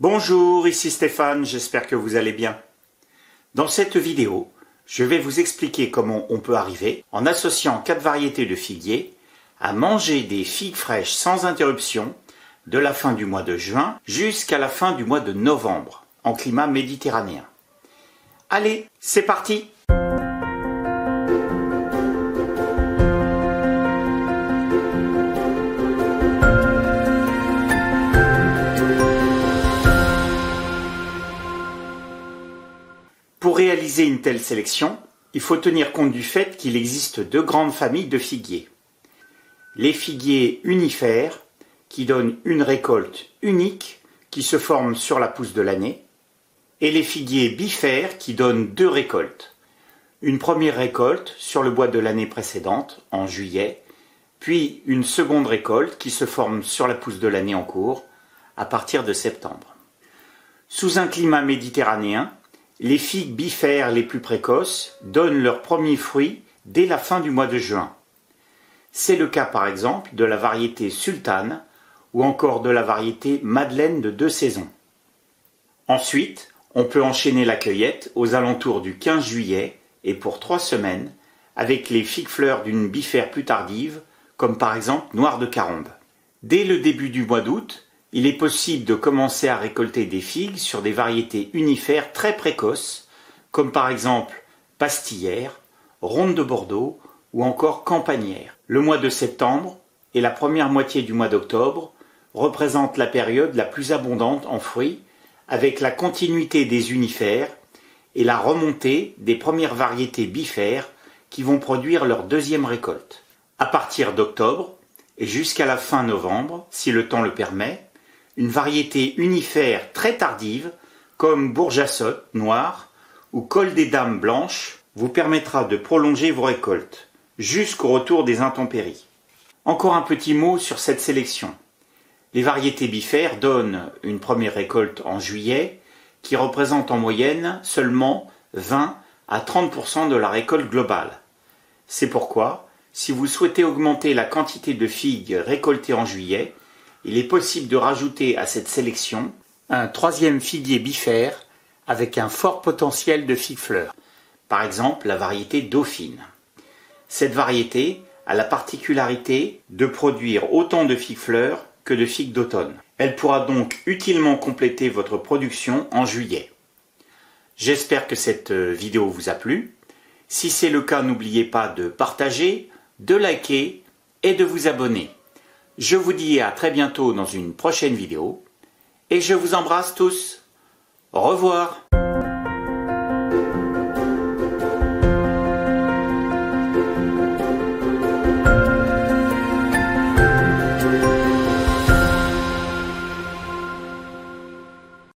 Bonjour, ici Stéphane, j'espère que vous allez bien. Dans cette vidéo, je vais vous expliquer comment on peut arriver, en associant quatre variétés de figuiers, à manger des figues fraîches sans interruption de la fin du mois de juin jusqu'à la fin du mois de novembre, en climat méditerranéen. Allez, c'est parti Pour réaliser une telle sélection, il faut tenir compte du fait qu'il existe deux grandes familles de figuiers. Les figuiers unifères, qui donnent une récolte unique qui se forme sur la pousse de l'année, et les figuiers bifères qui donnent deux récoltes. Une première récolte sur le bois de l'année précédente, en juillet, puis une seconde récolte qui se forme sur la pousse de l'année en cours, à partir de septembre. Sous un climat méditerranéen, les figues bifères les plus précoces donnent leurs premiers fruits dès la fin du mois de juin. C'est le cas par exemple de la variété sultane ou encore de la variété madeleine de deux saisons. Ensuite, on peut enchaîner la cueillette aux alentours du 15 juillet et pour trois semaines avec les figues fleurs d'une bifère plus tardive, comme par exemple noir de carombe. Dès le début du mois d'août, il est possible de commencer à récolter des figues sur des variétés unifères très précoces, comme par exemple pastillère, ronde de Bordeaux ou encore campanière. Le mois de septembre et la première moitié du mois d'octobre représentent la période la plus abondante en fruits, avec la continuité des unifères et la remontée des premières variétés bifères qui vont produire leur deuxième récolte. À partir d'octobre et jusqu'à la fin novembre, si le temps le permet, une variété unifère très tardive, comme bourgeassotte noire ou col des dames blanches, vous permettra de prolonger vos récoltes jusqu'au retour des intempéries. Encore un petit mot sur cette sélection. Les variétés bifères donnent une première récolte en juillet qui représente en moyenne seulement 20 à 30% de la récolte globale. C'est pourquoi, si vous souhaitez augmenter la quantité de figues récoltées en juillet, il est possible de rajouter à cette sélection un troisième figuier bifère avec un fort potentiel de figues fleurs, par exemple la variété Dauphine. Cette variété a la particularité de produire autant de figues fleurs que de figues d'automne. Elle pourra donc utilement compléter votre production en juillet. J'espère que cette vidéo vous a plu. Si c'est le cas, n'oubliez pas de partager, de liker et de vous abonner. Je vous dis à très bientôt dans une prochaine vidéo et je vous embrasse tous. Au revoir.